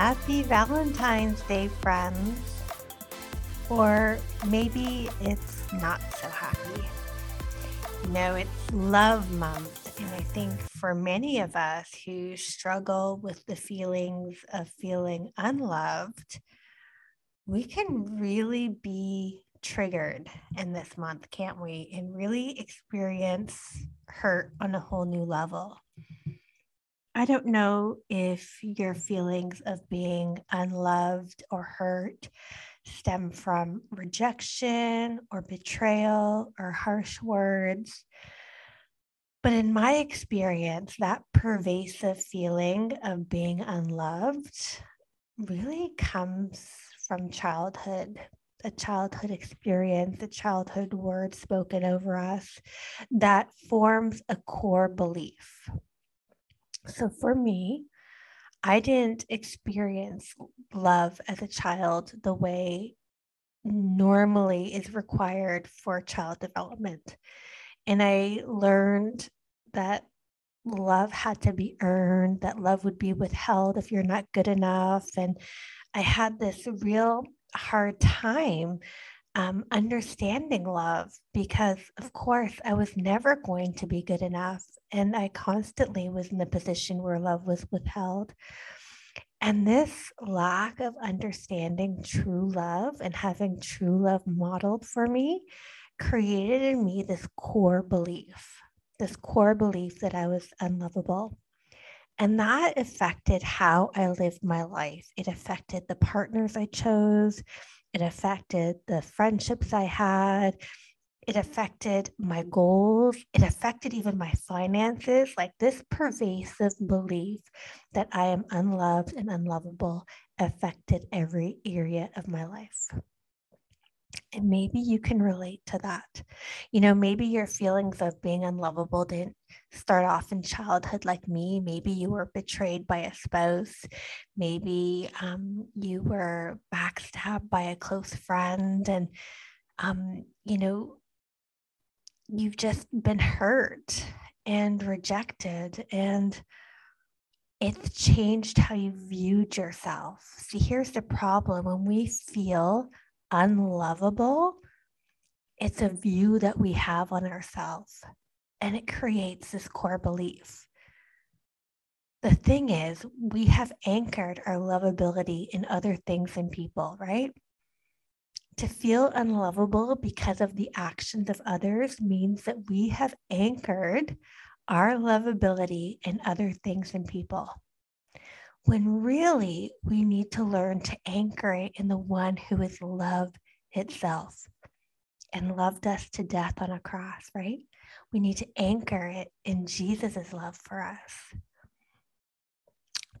Happy Valentine's Day, friends. Or maybe it's not so happy. No, it's Love Month. And I think for many of us who struggle with the feelings of feeling unloved, we can really be triggered in this month, can't we? And really experience hurt on a whole new level. I don't know if your feelings of being unloved or hurt stem from rejection or betrayal or harsh words. But in my experience, that pervasive feeling of being unloved really comes from childhood, a childhood experience, a childhood word spoken over us that forms a core belief. So for me, I didn't experience love as a child the way normally is required for child development. And I learned that love had to be earned, that love would be withheld if you're not good enough. And I had this real hard time um, understanding love because, of course, I was never going to be good enough. And I constantly was in the position where love was withheld. And this lack of understanding true love and having true love modeled for me created in me this core belief, this core belief that I was unlovable. And that affected how I lived my life. It affected the partners I chose. It affected the friendships I had. It affected my goals. It affected even my finances. Like this pervasive belief that I am unloved and unlovable affected every area of my life. And maybe you can relate to that. You know, maybe your feelings of being unlovable didn't start off in childhood like me. Maybe you were betrayed by a spouse. Maybe um, you were backstabbed by a close friend. And, um, you know, you've just been hurt and rejected. And it's changed how you viewed yourself. See, here's the problem when we feel unlovable, it's a view that we have on ourselves and it creates this core belief. The thing is, we have anchored our lovability in other things and people, right? To feel unlovable because of the actions of others means that we have anchored our lovability in other things and people when really we need to learn to anchor it in the one who is love itself and loved us to death on a cross, right? We need to anchor it in Jesus' love for us.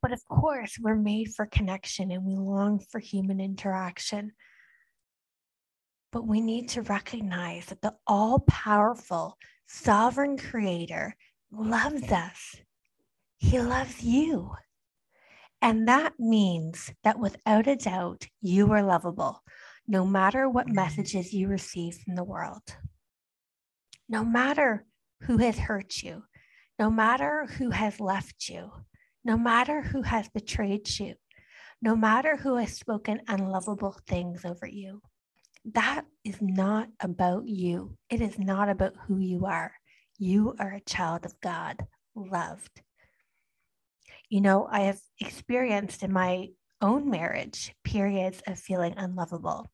But of course, we're made for connection and we long for human interaction. But we need to recognize that the all powerful, sovereign creator loves us. He loves you. And that means that without a doubt, you are lovable, no matter what mm-hmm. messages you receive from the world. No matter who has hurt you, no matter who has left you, no matter who has betrayed you, no matter who has spoken unlovable things over you. That is not about you. It is not about who you are. You are a child of God, loved you know, I have experienced in my own marriage periods of feeling unlovable.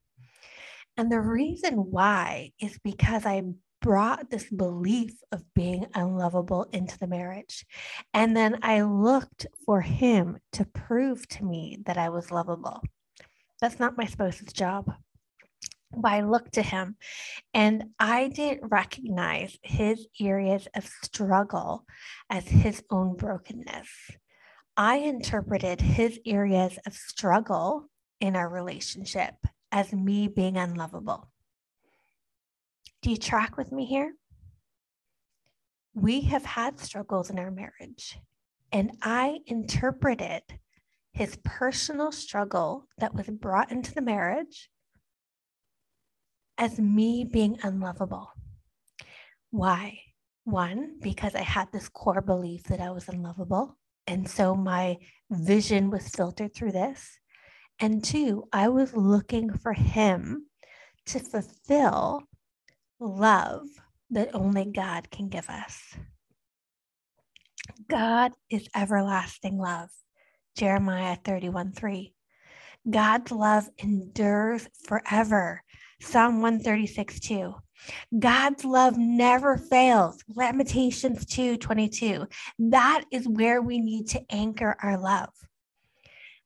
And the reason why is because I brought this belief of being unlovable into the marriage. And then I looked for him to prove to me that I was lovable. That's not my spouse's job. But I looked to him and I didn't recognize his areas of struggle as his own brokenness. I interpreted his areas of struggle in our relationship as me being unlovable. Do you track with me here? We have had struggles in our marriage, and I interpreted his personal struggle that was brought into the marriage as me being unlovable. Why? One, because I had this core belief that I was unlovable. And so my vision was filtered through this. And two, I was looking for him to fulfill love that only God can give us. God is everlasting love. Jeremiah 31 3. God's love endures forever. Psalm 136 2. God's love never fails. Lamentations 2 22. That is where we need to anchor our love.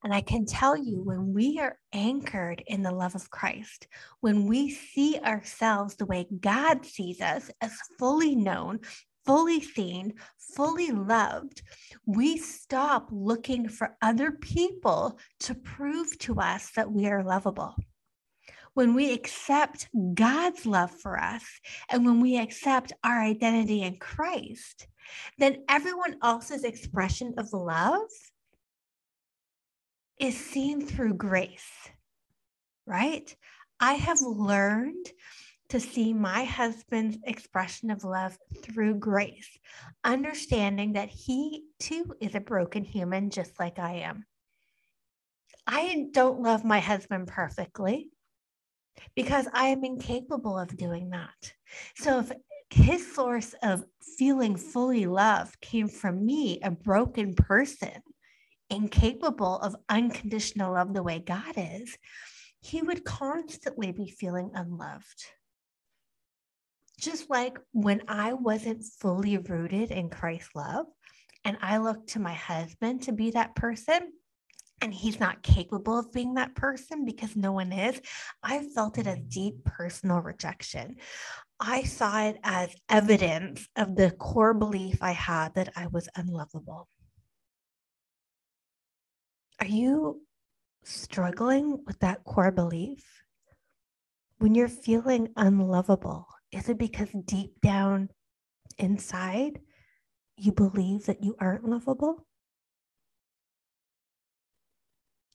And I can tell you, when we are anchored in the love of Christ, when we see ourselves the way God sees us as fully known, fully seen, fully loved, we stop looking for other people to prove to us that we are lovable. When we accept God's love for us and when we accept our identity in Christ, then everyone else's expression of love is seen through grace, right? I have learned to see my husband's expression of love through grace, understanding that he too is a broken human just like I am. I don't love my husband perfectly because I am incapable of doing that. So if his source of feeling fully loved came from me, a broken person, incapable of unconditional love the way God is, he would constantly be feeling unloved. Just like when I wasn't fully rooted in Christ's love and I looked to my husband to be that person, and he's not capable of being that person because no one is, I felt it as mm-hmm. deep personal rejection. I saw it as evidence of the core belief I had that I was unlovable. Are you struggling with that core belief? When you're feeling unlovable, is it because deep down inside you believe that you aren't lovable?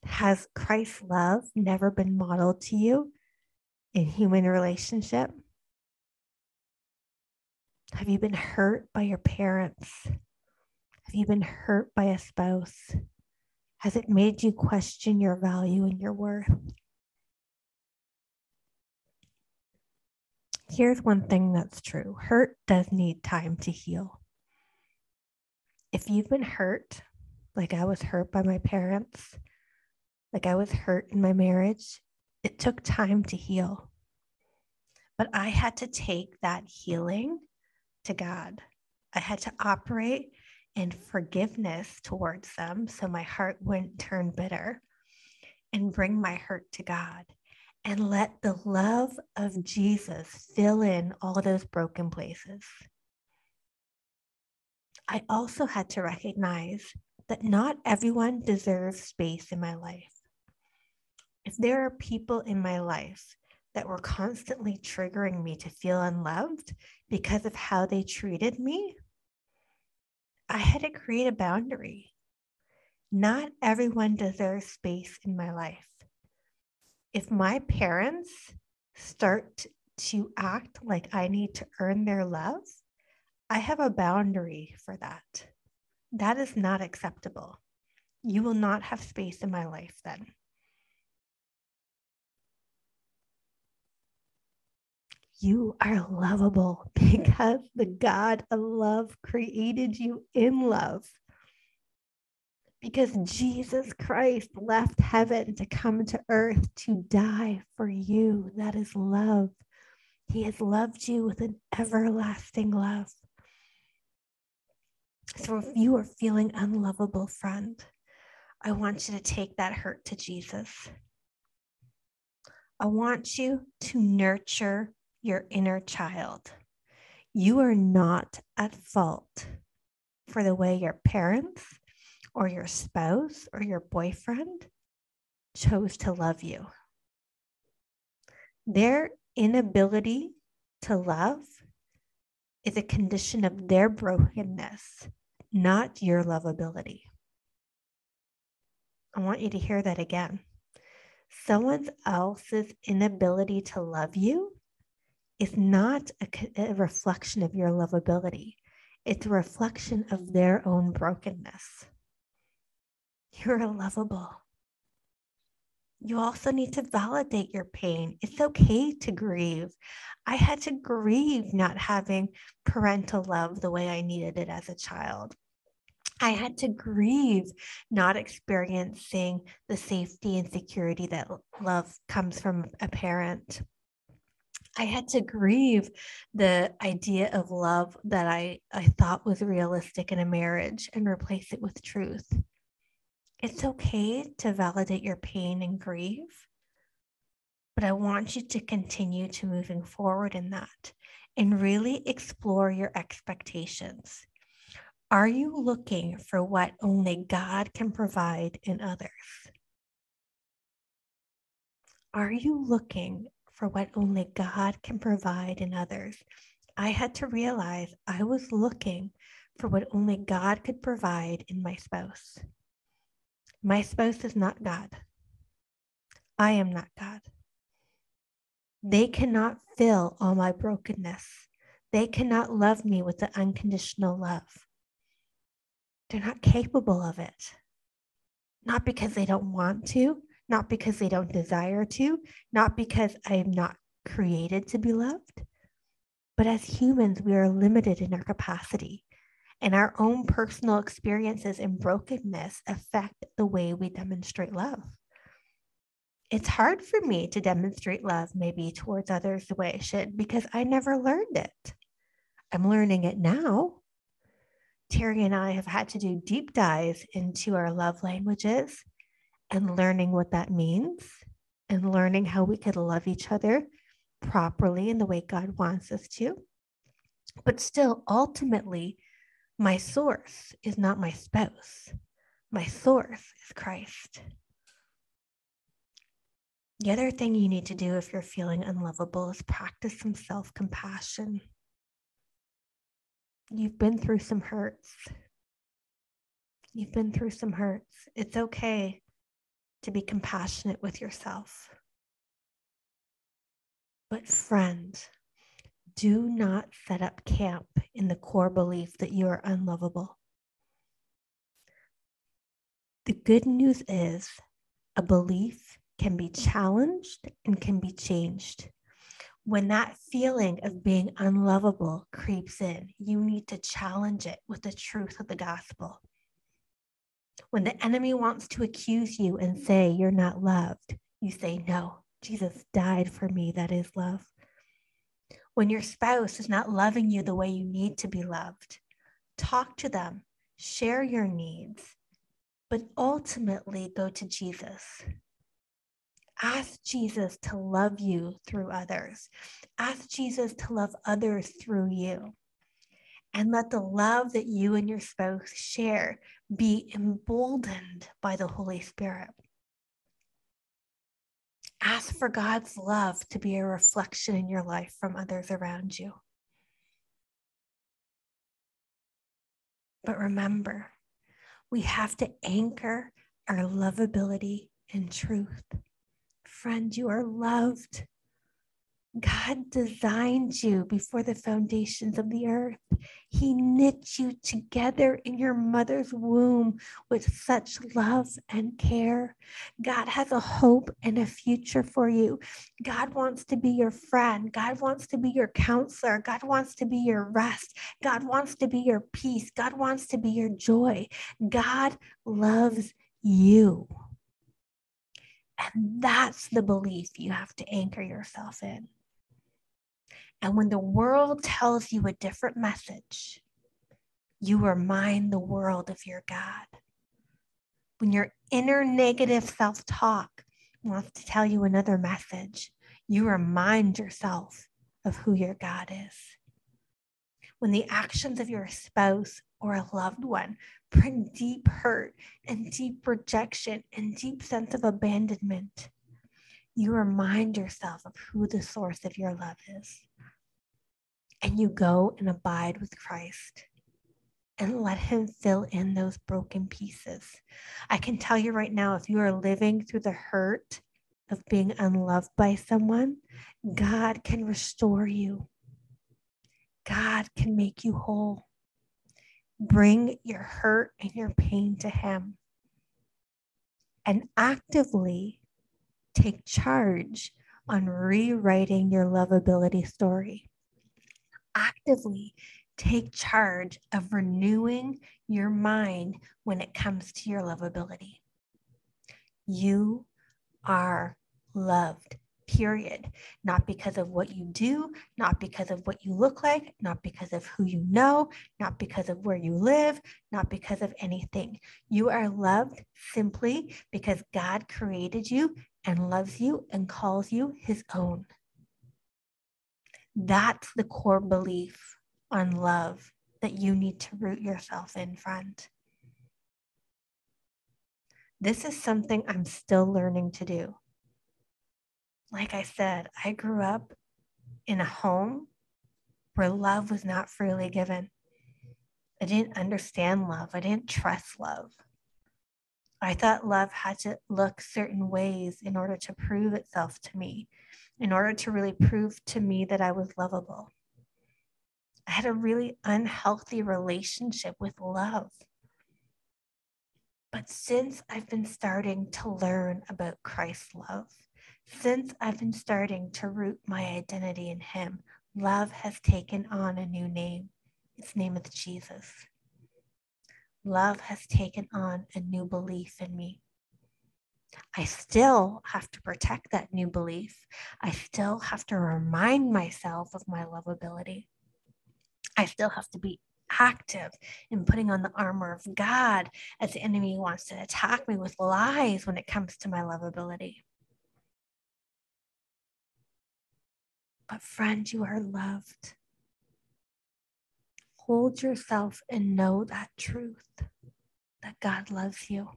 Has Christ's love never been modeled to you in human relationship? Have you been hurt by your parents? Have you been hurt by a spouse? Has it made you question your value and your worth? Here's one thing that's true hurt does need time to heal. If you've been hurt, like I was hurt by my parents, like I was hurt in my marriage, it took time to heal. But I had to take that healing to God. I had to operate in forgiveness towards them so my heart wouldn't turn bitter and bring my hurt to God and let the love of Jesus fill in all those broken places. I also had to recognize that not everyone deserves space in my life. If there are people in my life that were constantly triggering me to feel unloved because of how they treated me, I had to create a boundary. Not everyone deserves space in my life. If my parents start to act like I need to earn their love, I have a boundary for that. That is not acceptable. You will not have space in my life then. You are lovable because the God of love created you in love. Because Jesus Christ left heaven to come to earth to die for you. That is love. He has loved you with an everlasting love. So if you are feeling unlovable, friend, I want you to take that hurt to Jesus. I want you to nurture your inner child. You are not at fault for the way your parents or your spouse or your boyfriend chose to love you. Their inability to love is a condition of their brokenness, not your lovability. I want you to hear that again. Someone else's inability to love you is not a, a, reflection of your lovability, it's a reflection of their own brokenness. You're lovable. You also need to validate your pain. It's okay to grieve. I had to grieve not having parental love the way I needed it as a child. I had to grieve not experiencing the safety and security that love comes from a parent. I had to grieve the idea of love that I, I thought was realistic in a marriage and replace it with truth. It's okay to validate your pain and grieve, but I want you to continue to moving forward in that and really explore your expectations. Are you looking for what only God can provide in others? Are you looking for what only God can provide in others? I had to realize I was looking for what only God could provide in my spouse. My spouse is not God. I am not God. They cannot fill all my brokenness. They cannot love me with the unconditional love. They're not capable of it. Not because they don't want to, not because they don't desire to, not because I am not created to be loved, but as humans, we are limited in our capacity and our own personal experiences and brokenness affect the way we demonstrate love. It's hard for me to demonstrate love maybe towards others the way I should because I never learned it. I'm learning it now. Terry and I have had to do deep dives into our love languages and learning what that means and learning how we could love each other properly in the way God wants us to. But still, ultimately, my source is not my spouse, my source is Christ. The other thing you need to do if you're feeling unlovable is practice some self compassion. You've been through some hurts. You've been through some hurts. It's okay to be compassionate with yourself. But, friend, do not set up camp in the core belief that you are unlovable. The good news is a belief can be challenged and can be changed. When that feeling of being unlovable creeps in, you need to challenge it with the truth of the gospel. When the enemy wants to accuse you and say you're not loved, you say, No, Jesus died for me. That is love when your spouse is not loving you the way you need to be loved. Talk to them, share your needs, but ultimately go to Jesus. Ask Jesus to love you through others. Ask Jesus to love others through you. And let the love that you and your spouse share be emboldened by the Holy Spirit. Ask for God's love to be a reflection in your life from others around you. But remember, we have to anchor our lovability in truth. Friend, you are loved. God designed you before the foundations of the earth. He knit you together in your mother's womb with such love and care. God has a hope and a future for you. God wants to be your friend. God wants to be your counselor. God wants to be your rest. God wants to be your peace. God wants to be your joy. God loves you. And that's the belief you have to anchor yourself in. And when the world tells you a different message, you remind the world of your God. When your inner negative self talk wants to tell you another message, you remind yourself of who your God is. when the actions of your spouse or a loved one bring deep hurt and deep rejection and deep sense of abandonment, you remind yourself of who the source of your love is. And you go and abide with Christ and let Him fill in those broken pieces. I can tell you right now if you are living through the hurt of being unloved by someone, God can restore you. God can make you whole. Bring your hurt and your pain to Him and actively take charge on rewriting your lovability story. Actively take charge of renewing your mind when it comes to your lovability. You are loved, period. Not because of what you do, not because of what you look like, not because of who you know, not because of where you live, not because of anything. You are loved simply because God created you and loves you and calls you his own. That's the core belief on love that you need to root yourself in, friend. This is something I'm still learning to do. Like I said, I grew up in a home where love was not freely given. I didn't understand love, I didn't trust love. I thought love had to look certain ways in order to prove itself to me, in order to really prove to me that I was lovable. I had a really unhealthy relationship with love. But since I've been starting to learn about Christ's love, since I've been starting to root my identity in Him, love has taken on a new name. Its name is Jesus love has taken on a new belief in me. I still have to protect that new belief. I still have to remind myself of my lovability. I still have to be active in putting on the armor of God as the enemy wants to attack me with lies when it comes to my lovability. But, friend, you are loved hold yourself and know that truth that God loves you.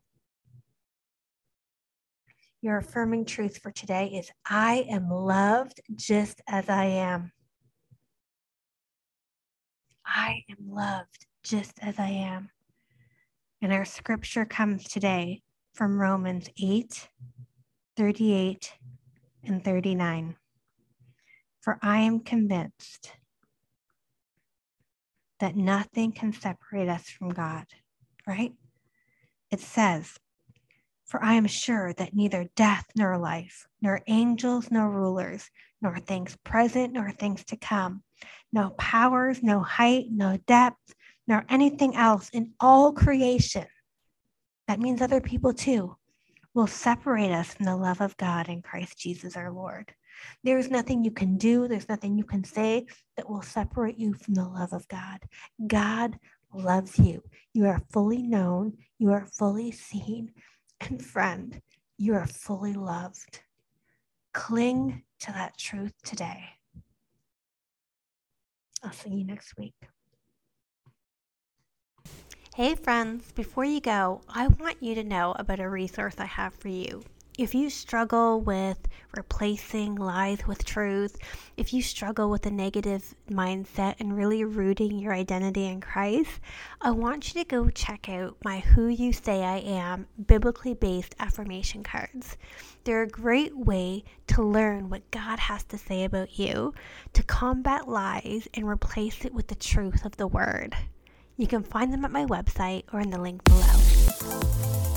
Your affirming truth for today is I am loved just as I am. I am loved just as I am. And our scripture comes today from Romans 8 38 and 39. For I am convinced that nothing can separate us from God, right? It says, For I am sure that neither death nor life, nor angels nor rulers, nor things present nor things to come, no powers, no height, no depth, nor anything else in all creation, that means other people too, will separate us from the love of God in Christ Jesus our Lord. There's nothing you can do, there's nothing you can say that will separate you from the love of God. God loves you. You are fully known, you are fully seen, and friend, you are fully loved. Cling to that truth today. I'll see you next week. Hey, friends, before you go, I want you to know about a resource I have for you if you struggle with replacing lies with truth, if you struggle with a negative mindset and really rooting your identity in Christ, I want you to go check out my Who You Say I Am biblically based affirmation cards. They're a great way to learn what God has to say about you, to combat lies and replace it with the truth of the Word. You can find them at my website or in the link below.